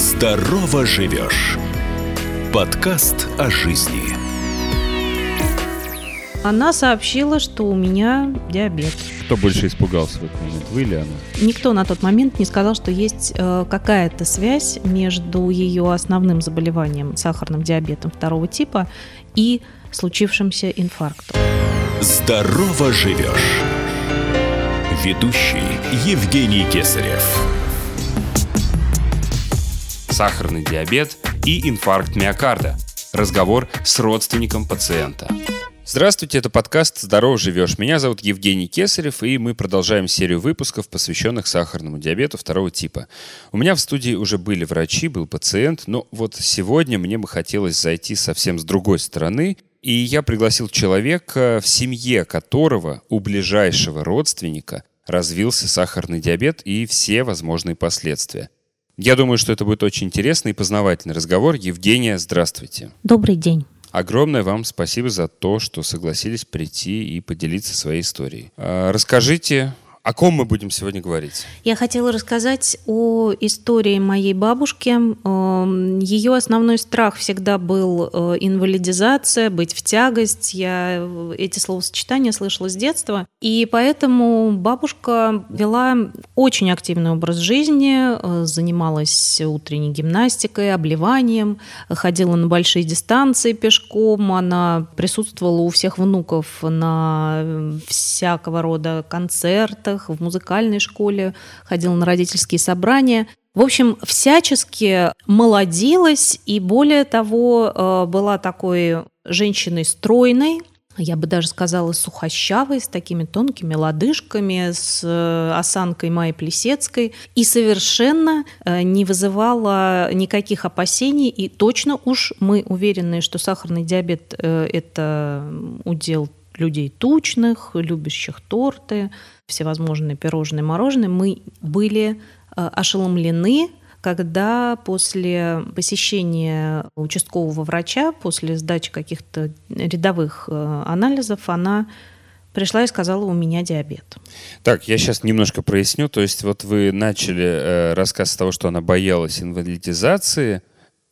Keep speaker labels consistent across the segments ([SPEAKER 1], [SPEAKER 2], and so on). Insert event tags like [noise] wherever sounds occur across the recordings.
[SPEAKER 1] Здорово живешь. Подкаст о жизни.
[SPEAKER 2] Она сообщила, что у меня диабет.
[SPEAKER 3] Кто больше испугался в этот момент, вы или она?
[SPEAKER 2] Никто на тот момент не сказал, что есть э, какая-то связь между ее основным заболеванием, сахарным диабетом второго типа, и случившимся инфарктом.
[SPEAKER 1] Здорово живешь. Ведущий Евгений Кесарев.
[SPEAKER 4] Сахарный диабет и инфаркт миокарда. Разговор с родственником пациента. Здравствуйте, это подкаст «Здорово живешь». Меня зовут Евгений Кесарев, и мы продолжаем серию выпусков, посвященных сахарному диабету второго типа. У меня в студии уже были врачи, был пациент, но вот сегодня мне бы хотелось зайти совсем с другой стороны – и я пригласил человека, в семье которого у ближайшего родственника развился сахарный диабет и все возможные последствия. Я думаю, что это будет очень интересный и познавательный разговор. Евгения, здравствуйте.
[SPEAKER 2] Добрый день.
[SPEAKER 4] Огромное вам спасибо за то, что согласились прийти и поделиться своей историей. А, расскажите, о ком мы будем сегодня говорить?
[SPEAKER 2] Я хотела рассказать о истории моей бабушки. Эм, Ее основной страх всегда был э, инвалидизация, быть в тягость. Я эти словосочетания слышала с детства. И поэтому бабушка вела очень активный образ жизни, э, занималась утренней гимнастикой, обливанием, ходила на большие дистанции пешком. Она присутствовала у всех внуков на э, всякого рода концертах, концертах, в музыкальной школе, ходила на родительские собрания. В общем, всячески молодилась и, более того, э, была такой женщиной стройной, я бы даже сказала, сухощавой, с такими тонкими лодыжками, с э, осанкой Майи Плесецкой, и совершенно э, не вызывала никаких опасений, и точно уж мы уверены, что сахарный диабет – это удел людей тучных, любящих торты, всевозможные пирожные, мороженое, мы были э, ошеломлены, когда после посещения участкового врача, после сдачи каких-то рядовых э, анализов, она пришла и сказала, у меня диабет.
[SPEAKER 4] Так, я сейчас немножко проясню. То есть вот вы начали э, рассказ с того, что она боялась инвалидизации,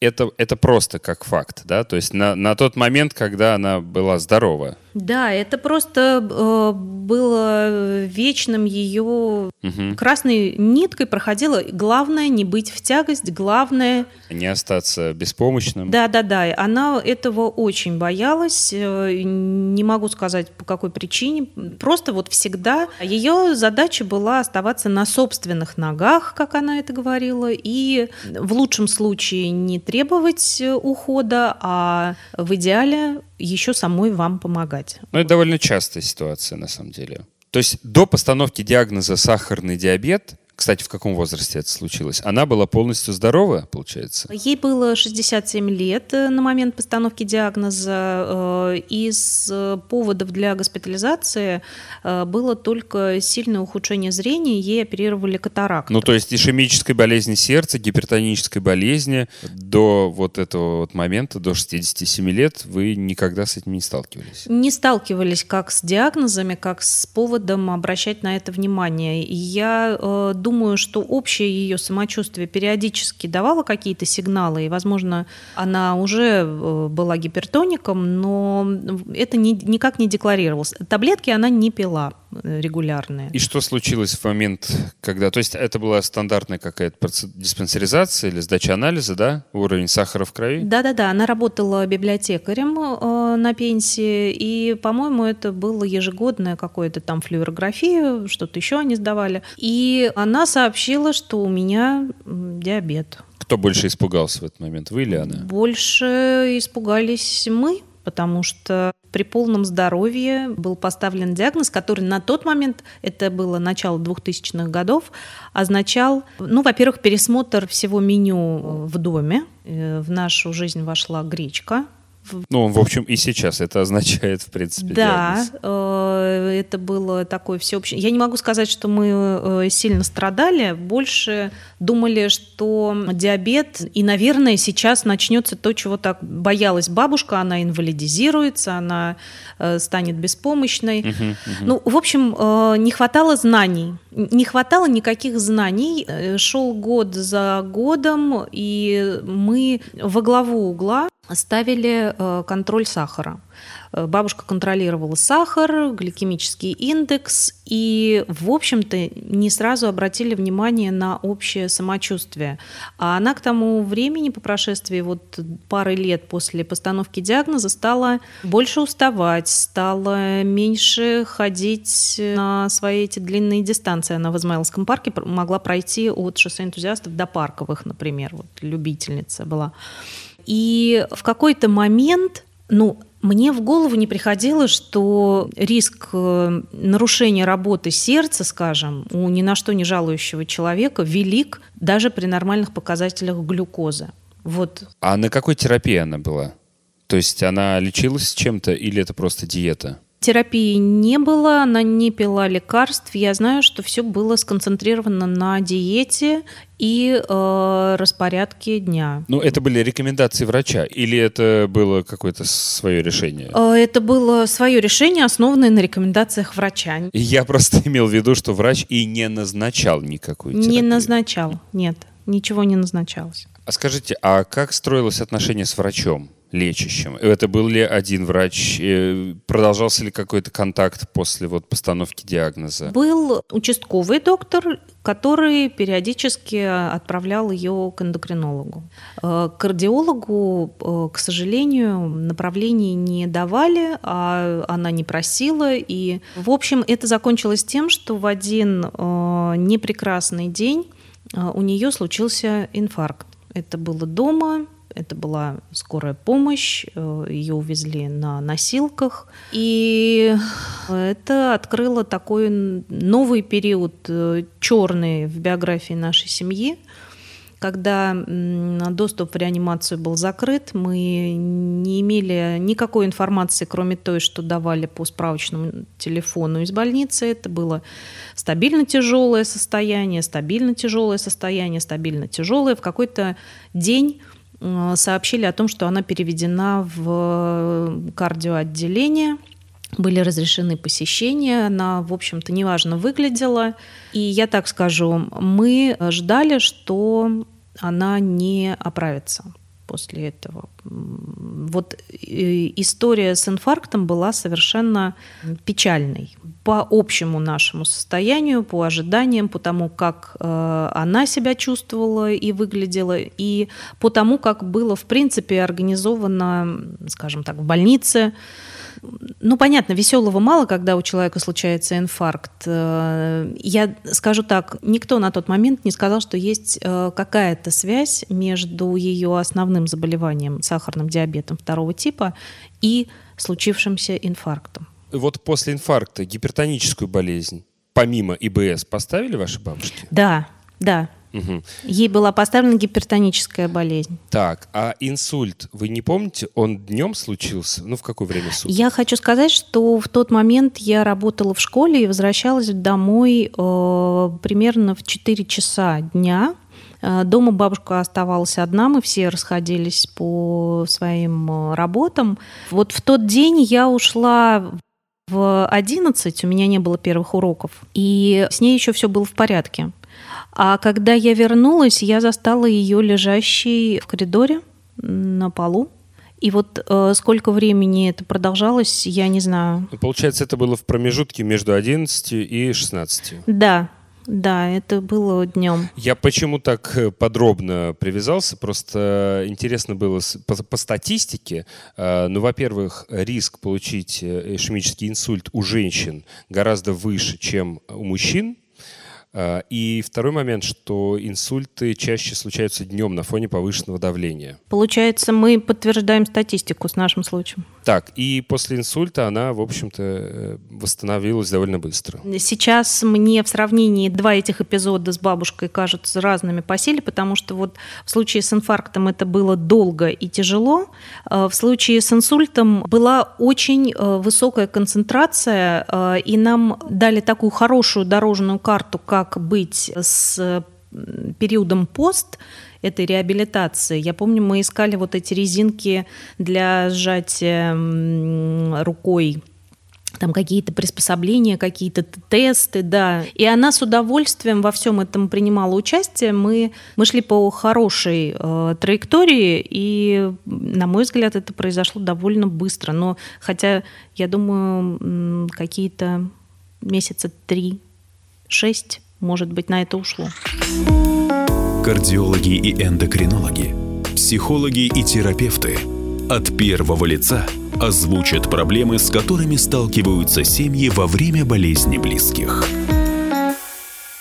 [SPEAKER 4] это, это просто как факт, да? То есть на, на тот момент, когда она была здорова.
[SPEAKER 2] Да, это просто э, было вечным ее угу. красной ниткой проходило. Главное не быть в тягость, главное...
[SPEAKER 4] Не остаться беспомощным.
[SPEAKER 2] Да, да, да. Она этого очень боялась. Э, не могу сказать, по какой причине. Просто вот всегда ее задача была оставаться на собственных ногах, как она это говорила, и в лучшем случае не требовать ухода, а в идеале еще самой вам помогать.
[SPEAKER 4] Ну, это довольно частая ситуация, на самом деле. То есть до постановки диагноза сахарный диабет кстати, в каком возрасте это случилось? Она была полностью здорова, получается?
[SPEAKER 2] Ей было 67 лет э, на момент постановки диагноза. Э, из поводов для госпитализации э, было только сильное ухудшение зрения, ей оперировали катаракту.
[SPEAKER 4] Ну, то есть ишемической болезни сердца, гипертонической болезни до вот этого вот момента, до 67 лет, вы никогда с этим не сталкивались?
[SPEAKER 2] Не сталкивались как с диагнозами, как с поводом обращать на это внимание. Я думаю, что общее ее самочувствие периодически давало какие-то сигналы, и, возможно, она уже э, была гипертоником, но это ни, никак не декларировалось. Таблетки она не пила регулярные.
[SPEAKER 4] И что случилось в момент, когда... То есть это была стандартная какая-то диспансеризация или сдача анализа, да? Уровень сахара в крови?
[SPEAKER 2] Да-да-да, она работала библиотекарем э, на пенсии, и, по-моему, это было ежегодное какое-то там флюорография, что-то еще они сдавали. И она она сообщила, что у меня диабет.
[SPEAKER 4] Кто больше испугался в этот момент, вы или она?
[SPEAKER 2] Больше испугались мы, потому что при полном здоровье был поставлен диагноз, который на тот момент, это было начало 2000-х годов, означал, ну, во-первых, пересмотр всего меню в доме. Э, в нашу жизнь вошла гречка,
[SPEAKER 4] Ну, в общем, и сейчас это означает, в принципе,
[SPEAKER 2] Да,
[SPEAKER 4] диагноз.
[SPEAKER 2] э, это было такое всеобщее. Я не могу сказать, что мы э, сильно страдали, больше думали, что диабет, и, наверное, сейчас начнется то, чего так боялась бабушка, она инвалидизируется, она э, станет беспомощной. Ну, в общем, не хватало знаний, не хватало никаких знаний. Шел год за годом, и мы во главу угла ставили э, контроль сахара. Э, Бабушка контролировала сахар, гликемический индекс, и, в общем-то, не сразу обратили внимание на общее самочувствие. А она к тому времени, по прошествии вот пары лет после постановки диагноза, стала больше уставать, стала меньше ходить на свои эти длинные дистанции. Она в Измайловском парке могла пройти от шоссе энтузиастов до парковых, например. Вот любительница была. И в какой-то момент, ну, мне в голову не приходило, что риск э, нарушения работы сердца, скажем, у ни на что не жалующего человека велик даже при нормальных показателях глюкозы. Вот
[SPEAKER 4] А на какой терапии она была? То есть она лечилась чем-то или это просто диета?
[SPEAKER 2] Терапии не было, она не пила лекарств. Я знаю, что все было сконцентрировано на диете и э, распорядке дня.
[SPEAKER 4] Ну, это были рекомендации врача или это было какое-то свое решение?
[SPEAKER 2] Э, Это было свое решение, основанное на рекомендациях врача.
[SPEAKER 4] Я просто [laughs] имел в виду, что врач и не назначал никакую терапию.
[SPEAKER 2] Не назначал, нет, ничего не назначалось.
[SPEAKER 4] А скажите, а как строилось отношение с врачом? Лечащим? Это был ли один врач? Э, Продолжался ли какой-то контакт после вот постановки диагноза?
[SPEAKER 2] Был участковый доктор, который периодически отправлял ее к эндокринологу. Э, К кардиологу, э, к сожалению, направлений не давали, а она не просила. И, в общем, это закончилось тем, что в один непрекрасный день у нее случился инфаркт. Это было дома, это была скорая помощь, э, ее увезли на носилках. И это открыло такой новый период, э, черный в биографии нашей семьи, когда доступ в реанимацию был закрыт, мы не имели никакой информации, кроме той, что давали по справочному телефону из больницы. Это было стабильно тяжелое состояние, стабильно тяжелое состояние, стабильно тяжелое. В какой-то день сообщили о том, что она переведена в кардиоотделение. Были разрешены посещения, она, в общем-то, неважно выглядела. И я так скажу, мы ждали, что она не оправится после этого. Вот э, история с инфарктом была совершенно печальной по общему нашему состоянию, по ожиданиям, по тому, как э, она себя чувствовала и выглядела, и по тому, как было, в принципе, организовано, скажем так, в больнице. Ну, понятно, веселого мало, когда у человека случается инфаркт. Э, Я скажу так, никто на тот момент не сказал, что есть э, какая-то связь между ее основным заболеванием, сахарным диабетом второго типа, и случившимся инфарктом.
[SPEAKER 4] Вот после инфаркта гипертоническую болезнь, помимо ИБС, поставили ваши бабушки?
[SPEAKER 2] Да, да.
[SPEAKER 4] Мгм.
[SPEAKER 2] Ей была поставлена гипертоническая болезнь.
[SPEAKER 4] Так, а инсульт, вы не помните, он днем случился? Ну, в какое время суток?
[SPEAKER 2] Я хочу сказать, что в тот момент я работала в школе и возвращалась домой э, примерно в 4 часа дня. Э, Дома бабушка оставалась одна, мы все расходились по своим э, работам. Вот в тот день я ушла в 11, у меня не было первых уроков, и с ней еще все было в порядке. А когда я вернулась, я застала ее лежащей в коридоре на полу. И вот э, сколько времени это продолжалось, я не знаю.
[SPEAKER 4] Получается, это было в промежутке между 11 и 16.
[SPEAKER 2] Да, да, это было днем.
[SPEAKER 4] Я почему так э, подробно привязался? Просто интересно было по, по статистике. э, Ну, во-первых, риск получить э, ишемический инсульт у женщин гораздо выше, чем у мужчин. Э, И второй момент, что инсульты чаще случаются днем на фоне повышенного давления.
[SPEAKER 2] Получается, мы подтверждаем статистику с нашим случаем.
[SPEAKER 4] Так, и после инсульта она, в общем-то, э, восстановилась довольно быстро.
[SPEAKER 2] Сейчас мне в сравнении два этих эпизода с бабушкой кажутся разными по силе, потому что вот в случае с инфарктом это было долго и тяжело, в случае с инсультом была очень высокая концентрация, и нам дали такую хорошую дорожную карту, как быть с периодом пост этой реабилитации. Я помню, мы искали вот эти резинки для сжатия рукой там какие-то приспособления, какие-то тесты, да. И она с удовольствием во всем этом принимала участие. Мы, мы шли по хорошей э, траектории, и, на мой взгляд, это произошло довольно быстро. Но хотя, я думаю, какие-то месяца три-шесть может быть, на это ушло.
[SPEAKER 1] Кардиологи и эндокринологи, психологи и терапевты от первого лица озвучат проблемы, с которыми сталкиваются семьи во время болезни близких.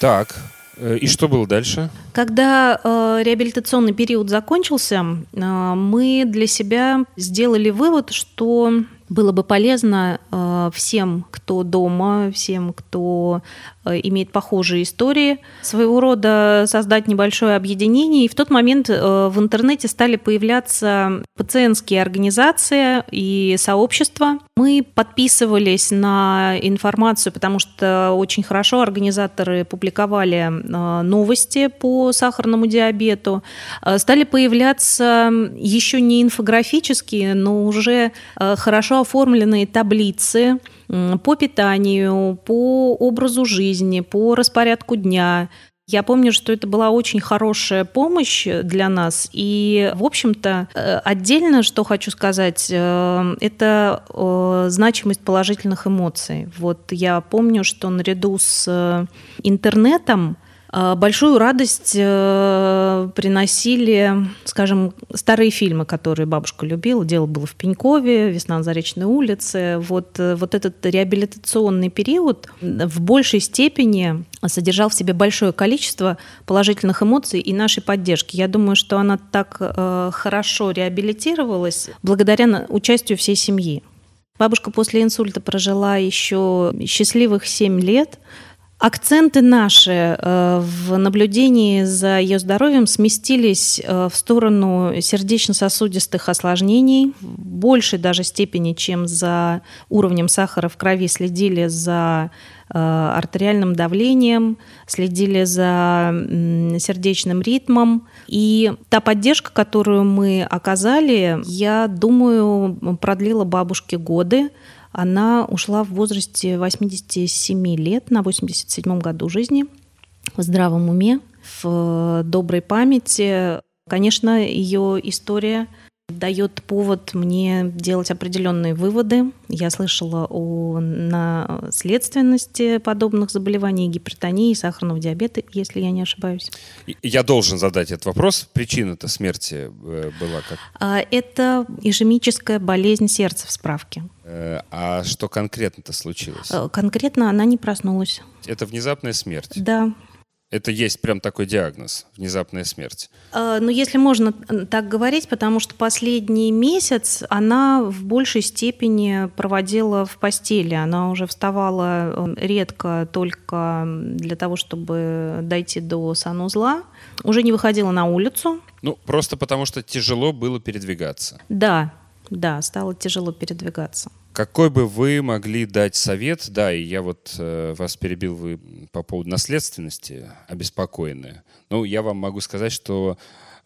[SPEAKER 4] Так, э, и что было дальше?
[SPEAKER 2] Когда э, реабилитационный период закончился, э, мы для себя сделали вывод, что было бы полезно э, всем, кто дома, всем, кто имеет похожие истории, своего рода создать небольшое объединение. И в тот момент э, в интернете стали появляться пациентские организации и сообщества. Мы подписывались на информацию, потому что очень хорошо организаторы публиковали новости по сахарному диабету. Стали появляться еще не инфографические, но уже хорошо оформленные таблицы по питанию, по образу жизни, по распорядку дня. Я помню, что это была очень хорошая помощь для нас. И, в общем-то, э, отдельно, что хочу сказать, э, это э, значимость положительных эмоций. Вот я помню, что наряду с интернетом большую радость э, приносили, скажем, старые фильмы, которые бабушка любила. Дело было в Пенькове, «Весна на Заречной улице». Вот, э, вот этот реабилитационный период в большей степени содержал в себе большое количество положительных эмоций и нашей поддержки. Я думаю, что она так э, хорошо реабилитировалась благодаря участию всей семьи. Бабушка после инсульта прожила еще счастливых 7 лет – Акценты наши э, в наблюдении за ее здоровьем сместились э, в сторону сердечно-сосудистых осложнений. В большей даже степени, чем за уровнем сахара в крови, следили за э, артериальным давлением, следили за сердечным ритмом. И та поддержка, которую мы оказали, я думаю, продлила бабушке годы она ушла в возрасте 87 лет, на 87 году жизни, в здравом уме, в доброй памяти. Конечно, ее история дает повод мне делать определенные выводы. Я слышала о наследственности подобных заболеваний, гипертонии, сахарного диабета, если я не ошибаюсь.
[SPEAKER 4] Я должен задать этот вопрос. Причина-то смерти э, была как?
[SPEAKER 2] А, это ишемическая болезнь сердца в справке.
[SPEAKER 4] Э, а что конкретно-то случилось?
[SPEAKER 2] Э, конкретно она не проснулась.
[SPEAKER 4] Это внезапная смерть?
[SPEAKER 2] Да.
[SPEAKER 4] Это есть прям такой диагноз, внезапная смерть.
[SPEAKER 2] А, ну, если можно так говорить, потому что последний месяц она в большей степени проводила в постели. Она уже вставала э, редко только для того, чтобы дойти до санузла. Уже не выходила на улицу.
[SPEAKER 4] Ну, просто потому что тяжело было передвигаться.
[SPEAKER 2] Да, да, стало тяжело передвигаться.
[SPEAKER 4] Какой бы вы могли дать совет, да, и я вот э, вас перебил вы по поводу наследственности, обеспокоенные. Ну, я вам могу сказать, что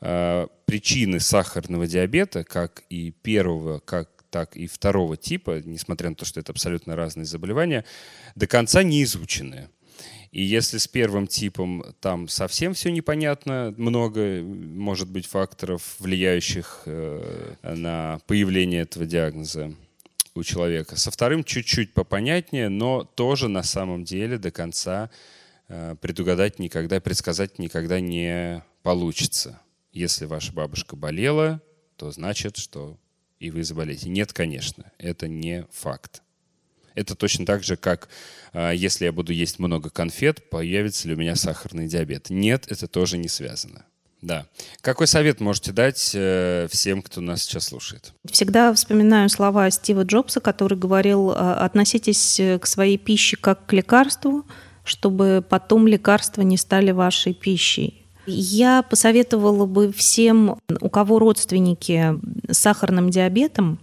[SPEAKER 4] э, причины сахарного диабета, как и первого, как так и второго типа, несмотря на то, что это абсолютно разные заболевания, до конца не изучены. И если с первым типом там совсем все непонятно, много может быть факторов, влияющих э, на появление этого диагноза, у человека. Со вторым чуть-чуть попонятнее, но тоже на самом деле до конца э, предугадать никогда, предсказать никогда не получится. Если ваша бабушка болела, то значит, что и вы заболеете. Нет, конечно, это не факт. Это точно так же, как э, если я буду есть много конфет, появится ли у меня сахарный диабет. Нет, это тоже не связано. Да. Какой совет можете дать э, всем, кто нас сейчас слушает?
[SPEAKER 2] Всегда вспоминаю слова Стива Джобса, который говорил, «А, относитесь к своей пище как к лекарству, чтобы потом лекарства не стали вашей пищей. Я посоветовала бы всем, у кого родственники с сахарным диабетом,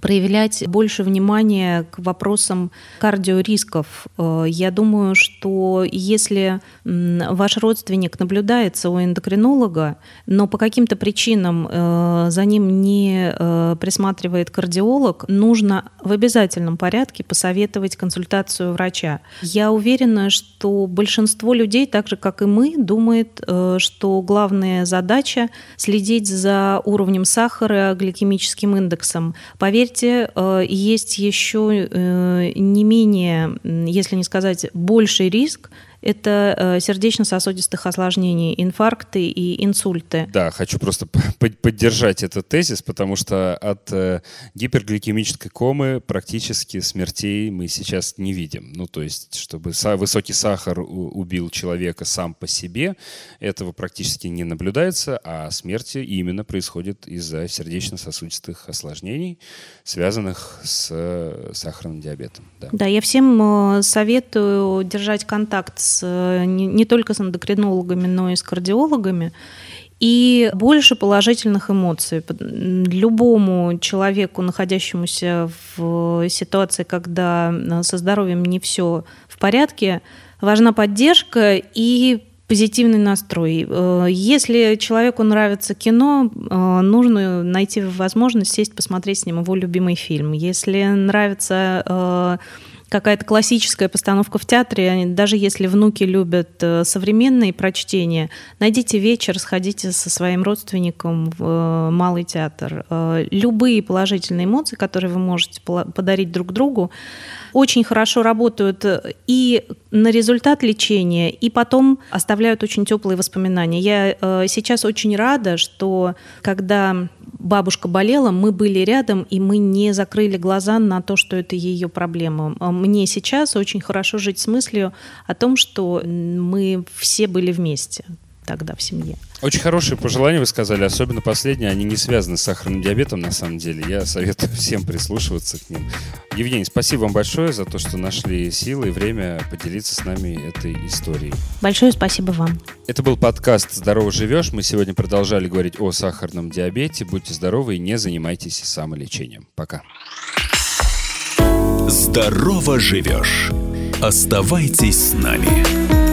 [SPEAKER 2] проявлять больше внимания к вопросам кардиорисков. Э, я думаю, что если ваш родственник наблюдается у эндокринолога, но по каким-то причинам э, за ним не э, присматривает кардиолог, нужно в обязательном порядке посоветовать консультацию врача. Я уверена, что большинство людей, так же как и мы, думает, что главная задача следить за уровнем сахара, гликемическим индексом. Поверьте, поверьте, э, есть еще э, не менее, если не сказать больший риск это э, сердечно-сосудистых осложнений, инфаркты и инсульты.
[SPEAKER 4] Да, хочу просто поддержать этот тезис, потому что от э, гипергликемической комы практически смертей мы сейчас не видим. Ну, то есть, чтобы высокий сахар убил человека сам по себе, этого практически не наблюдается, а смерти именно происходит из-за сердечно-сосудистых осложнений, связанных с э, сахарным диабетом.
[SPEAKER 2] Да. да, я всем советую держать контакт с с, не, не только с эндокринологами, но и с кардиологами. И больше положительных эмоций. Любому человеку, находящемуся в ситуации, когда со здоровьем не все в порядке, важна поддержка и позитивный настрой. Э, если человеку нравится кино, э, нужно найти возможность сесть, посмотреть с ним его любимый фильм. Если нравится э, какая-то классическая постановка в театре, даже если внуки любят э, современные прочтения, найдите вечер, сходите со своим родственником в э, малый театр. Э, любые положительные эмоции, которые вы можете подарить друг другу, очень хорошо работают и на результат лечения, и потом оставляют очень теплые воспоминания. Я сейчас очень рада, что когда бабушка болела, мы были рядом, и мы не закрыли глаза на то, что это ее проблема. А мне сейчас очень хорошо жить с мыслью о том, что мы все были вместе тогда в семье.
[SPEAKER 4] Очень хорошие пожелания вы сказали, особенно последние, они не связаны с сахарным диабетом на самом деле. Я советую [laughs] всем прислушиваться к ним. Евгений, спасибо вам большое за то, что нашли силы и время поделиться с нами этой историей.
[SPEAKER 2] Большое спасибо вам.
[SPEAKER 4] Это был подкаст «Здорово живешь». Мы сегодня продолжали говорить о сахарном диабете. Будьте здоровы и не занимайтесь самолечением. Пока.
[SPEAKER 1] Здорово живешь. Оставайтесь с нами.